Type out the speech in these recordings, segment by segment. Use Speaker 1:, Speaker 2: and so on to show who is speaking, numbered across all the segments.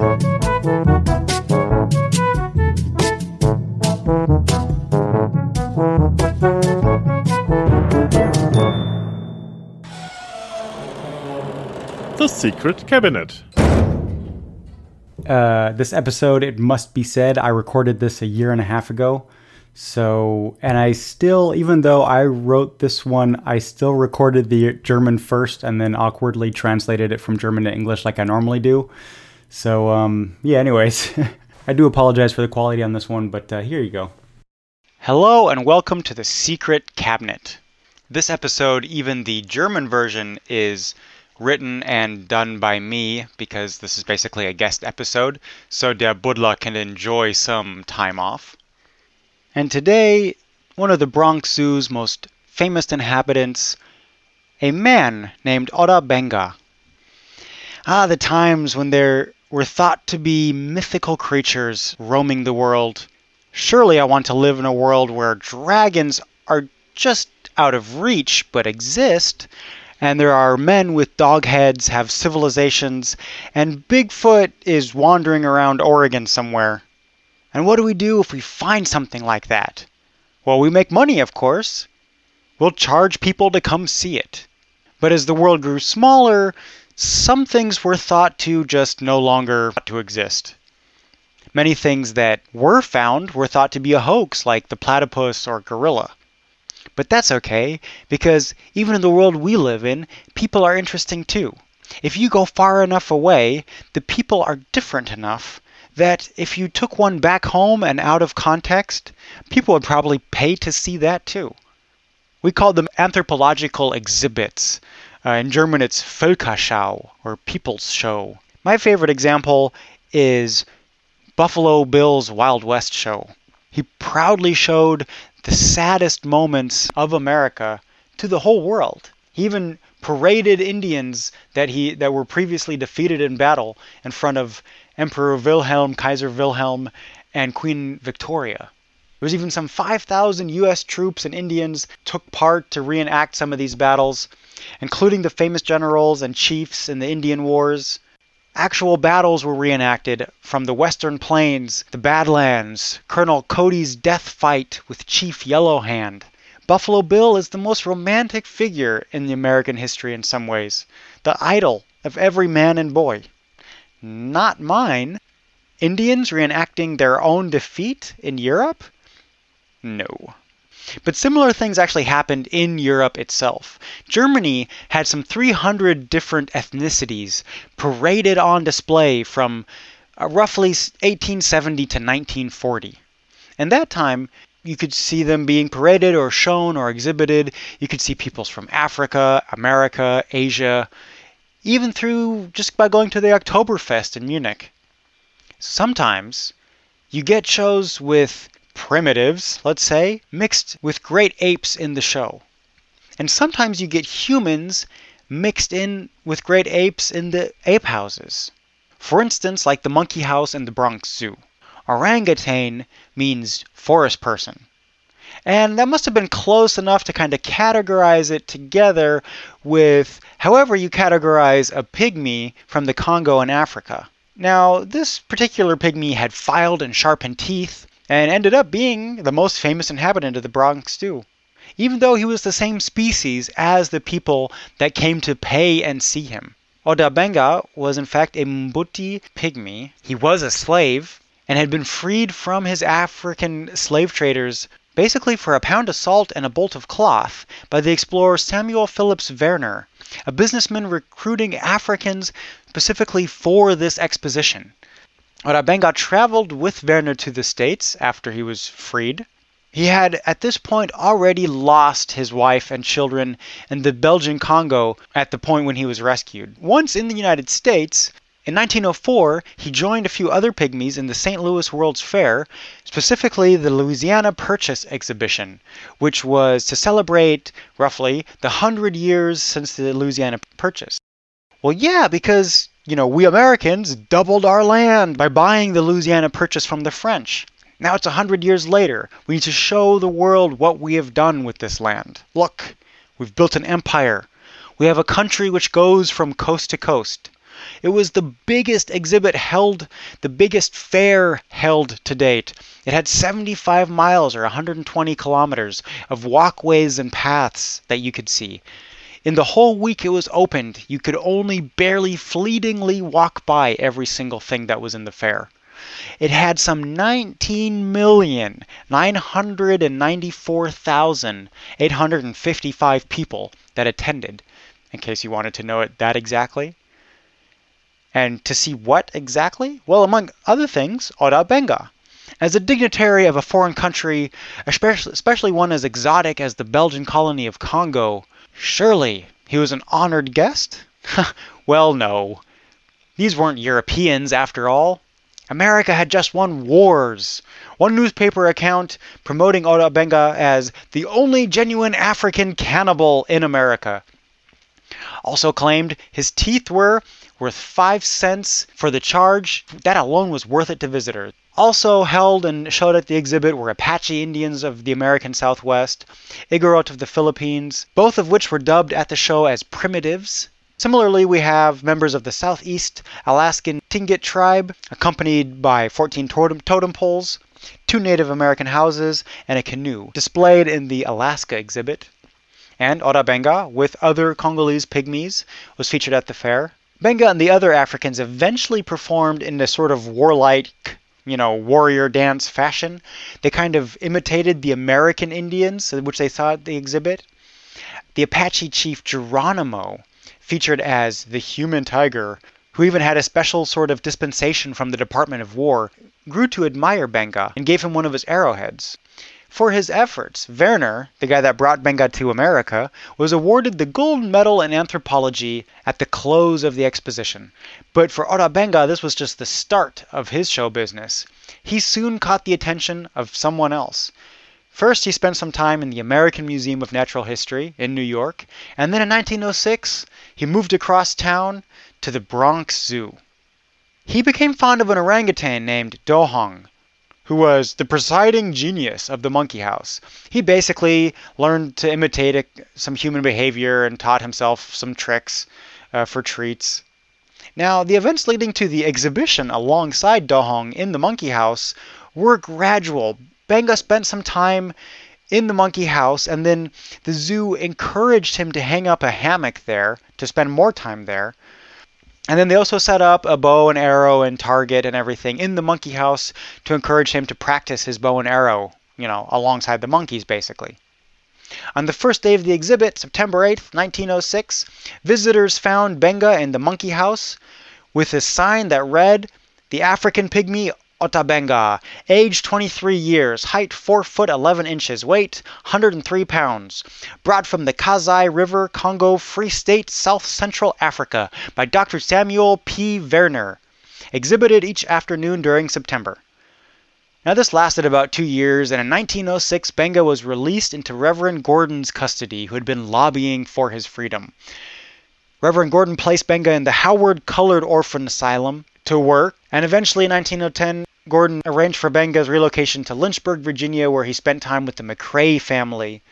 Speaker 1: The Secret Cabinet.
Speaker 2: Uh, this episode, it must be said, I recorded this a year and a half ago. So, and I still, even though I wrote this one, I still recorded the German first and then awkwardly translated it from German to English like I normally do. So, um, yeah, anyways, I do apologize for the quality on this one, but uh, here you go. Hello, and welcome to the Secret Cabinet. This episode, even the German version, is written and done by me because this is basically a guest episode, so Der Buddler can enjoy some time off. And today, one of the Bronx Zoo's most famous inhabitants, a man named Ota Benga. Ah, the times when there were thought to be mythical creatures roaming the world. Surely I want to live in a world where dragons are just out of reach but exist, and there are men with dog heads, have civilizations, and Bigfoot is wandering around Oregon somewhere. And what do we do if we find something like that? Well, we make money, of course. We'll charge people to come see it. But as the world grew smaller, some things were thought to just no longer to exist. Many things that were found were thought to be a hoax, like the platypus or gorilla. But that's okay, because even in the world we live in, people are interesting too. If you go far enough away, the people are different enough that if you took one back home and out of context, people would probably pay to see that too. We call them anthropological exhibits. Uh, in German, it's Völkerschau or People's Show. My favorite example is Buffalo Bill's Wild West show. He proudly showed the saddest moments of America to the whole world. He even paraded Indians that he that were previously defeated in battle in front of Emperor Wilhelm, Kaiser Wilhelm, and Queen Victoria. There was even some 5,000 U.S. troops and Indians took part to reenact some of these battles, including the famous generals and chiefs in the Indian Wars. Actual battles were reenacted from the Western Plains, the Badlands, Colonel Cody's death fight with Chief Yellowhand. Buffalo Bill is the most romantic figure in the American history in some ways, the idol of every man and boy. Not mine. Indians reenacting their own defeat in Europe? No. But similar things actually happened in Europe itself. Germany had some 300 different ethnicities paraded on display from uh, roughly 1870 to 1940. And that time, you could see them being paraded or shown or exhibited. You could see peoples from Africa, America, Asia, even through just by going to the Oktoberfest in Munich. Sometimes you get shows with primitives, let's say, mixed with great apes in the show. And sometimes you get humans mixed in with great apes in the ape houses. For instance, like the monkey house in the Bronx Zoo. Orangutan means forest person. And that must have been close enough to kind of categorize it together with however you categorize a pygmy from the Congo in Africa. Now, this particular pygmy had filed and sharpened teeth, and ended up being the most famous inhabitant of the Bronx Zoo, even though he was the same species as the people that came to pay and see him. Ota Benga was in fact a Mbuti pygmy. He was a slave and had been freed from his African slave traders basically for a pound of salt and a bolt of cloth by the explorer Samuel Phillips Werner, a businessman recruiting Africans specifically for this exposition. Ota Benga traveled with Werner to the States after he was freed. He had at this point already lost his wife and children in the Belgian Congo at the point when he was rescued. Once in the United States, in 1904, he joined a few other pygmies in the St. Louis World's Fair, specifically the Louisiana Purchase exhibition, which was to celebrate roughly the 100 years since the Louisiana Purchase. Well, yeah, because, you know, we Americans doubled our land by buying the Louisiana Purchase from the French. Now it's a hundred years later. We need to show the world what we have done with this land. Look, we've built an empire. We have a country which goes from coast to coast. It was the biggest exhibit held, the biggest fair held to date. It had 75 miles or 120 kilometers of walkways and paths that you could see. In the whole week it was opened, you could only barely fleetingly walk by every single thing that was in the fair. It had some 19,994,855 people that attended, in case you wanted to know it that exactly. And to see what exactly? Well, among other things, Ota Benga. As a dignitary of a foreign country, especially, especially one as exotic as the Belgian colony of Congo, surely he was an honored guest? well, no. These weren't Europeans, after all. America had just won wars. One newspaper account promoting Ota Benga as the only genuine African cannibal in America. Also claimed his teeth were worth five cents for the charge. That alone was worth it to visitors. Also held and showed at the exhibit were Apache Indians of the American Southwest, Igorot of the Philippines, both of which were dubbed at the show as primitives. Similarly, we have members of the Southeast Alaskan Tlingit tribe, accompanied by 14 totem, totem poles, two Native American houses, and a canoe, displayed in the Alaska exhibit. And Ota Benga, with other Congolese pygmies, was featured at the fair. Benga and the other Africans eventually performed in a sort of warlike you know, warrior dance fashion. They kind of imitated the American Indians, which they saw at the exhibit. The Apache chief Geronimo featured as the human tiger, who even had a special sort of dispensation from the Department of War, grew to admire Benga and gave him one of his arrowheads. For his efforts, Werner, the guy that brought Benga to America, was awarded the gold medal in anthropology at the close of the exposition. But for Ota Benga, this was just the start of his show business. He soon caught the attention of someone else. First, he spent some time in the American Museum of Natural History in New York, and then in 1906, he moved across town to the Bronx Zoo. He became fond of an orangutan named Dohong, who was the presiding genius of the monkey house. He basically learned to imitate a, some human behavior and taught himself some tricks uh, for treats. Now, the events leading to the exhibition alongside Dohong in the monkey house were gradual. Benga spent some time in the monkey house, and then the zoo encouraged him to hang up a hammock there to spend more time there. And then they also set up a bow and arrow and target and everything in the monkey house to encourage him to practice his bow and arrow, you know, alongside the monkeys basically. On the first day of the exhibit, September 8, 1906, visitors found Benga in the monkey house with a sign that read, The African Pygmy Ota Benga, age 23 years, height 4 foot 11 inches, weight 103 pounds. Brought from the Kasai River, Congo Free State, South Central Africa by Dr. Samuel P. Werner. Exhibited each afternoon during September. Now, this lasted about two years, and in 1906, Benga was released into Reverend Gordon's custody, who had been lobbying for his freedom. Reverend Gordon placed Benga in the Howard Colored Orphan Asylum to work, and eventually in 1910, Gordon arranged for Benga's relocation to Lynchburg, Virginia, where he spent time with the McCray family.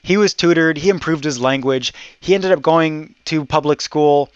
Speaker 2: He was tutored, he improved his language, he ended up going to public school,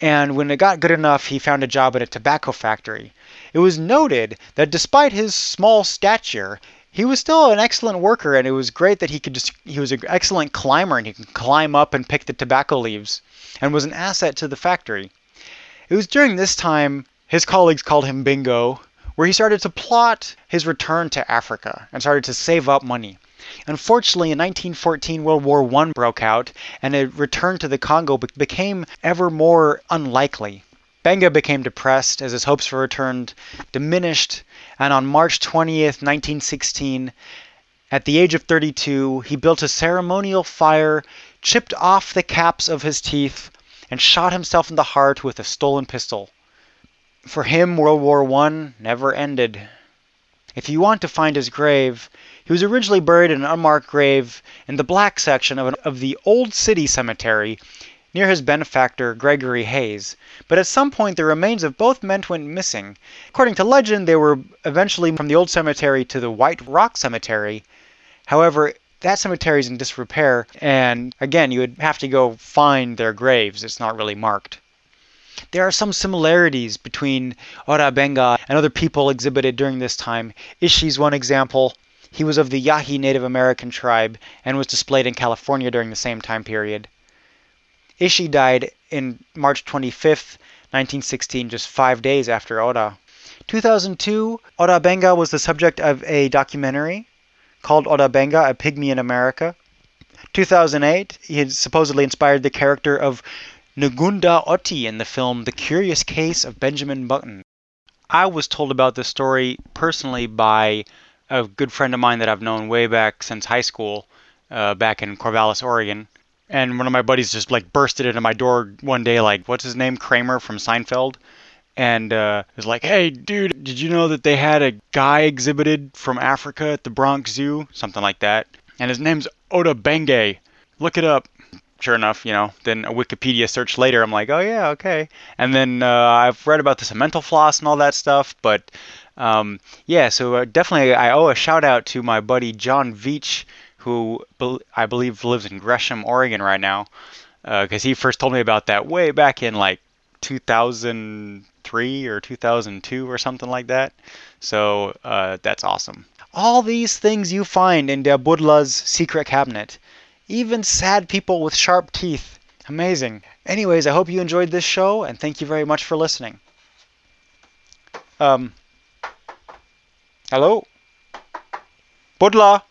Speaker 2: and when it got good enough, he found a job at a tobacco factory. It was noted that despite his small stature, he was still an excellent worker, and it was great that he could just, he was an excellent climber and he could climb up and pick the tobacco leaves and was an asset to the factory. It was during this time his colleagues called him Bingo, where he started to plot his return to Africa and started to save up money. Unfortunately, in 1914, World War I broke out, and a return to the Congo became ever more unlikely. Benga became depressed as his hopes for return diminished, and on March 20th, 1916, at the age of 32, he built a ceremonial fire, chipped off the caps of his teeth, and shot himself in the heart with a stolen pistol. For him, World War I never ended. If you want to find his grave, he was originally buried in an unmarked grave in the black section of, an, of the Old City Cemetery near his benefactor Gregory Hayes, but at some point the remains of both men went missing. According to legend, they were eventually from the old cemetery to the White Rock Cemetery. However, that cemetery is in disrepair, and again, you would have to go find their graves. It's not really marked. There are some similarities between Ota Benga and other people exhibited during this time. Ishi's one example. He was of the Yahi Native American tribe and was displayed in California during the same time period. Ishi died in March 25th, 1916, just five days after Ota. 2002, Ota Benga was the subject of a documentary called Ota Benga, A Pygmy in America. 2008, he had supposedly inspired the character of Ngunda Oti in the film The Curious Case of Benjamin Button. I was told about this story personally by a good friend of mine that I've known way back since high school, uh, back in Corvallis, Oregon. And one of my buddies just like bursted into my door one day, like, what's his name? Kramer from Seinfeld. And uh, was like, hey, dude, did you know that they had a guy exhibited from Africa at the Bronx Zoo? Something like that. And his name's Ota Benga. Look it up sure enough, you know, then a Wikipedia search later, I'm like, oh yeah, okay. And then uh, I've read about the cemental floss and all that stuff, but um, yeah, so uh, definitely I owe a shout out to my buddy John Veach, who be- I believe lives in Gresham, Oregon right now, because uh, he first told me about that way back in like 2003 or 2002 or something like that. So uh, that's awesome. All these things you find in Der Buddler's secret cabinet. Even sad people with sharp teeth. Amazing. Anyways, I hope you enjoyed this show and thank you very much for listening. Um, Hallo? Buddler?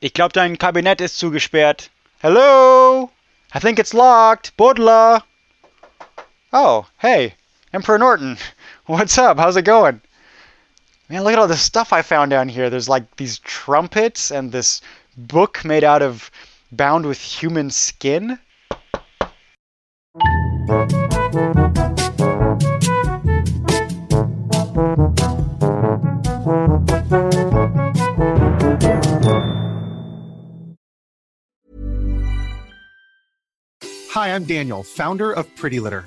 Speaker 2: Ich glaube, dein Kabinett ist zugesperrt. Hello? I think it's locked. Buddler? Oh, hey. Emperor Norton. What's up? How's it going? Man, look at all the stuff I found down here. There's like these trumpets and this book made out of bound with human skin.
Speaker 3: Hi, I'm Daniel, founder of Pretty Litter.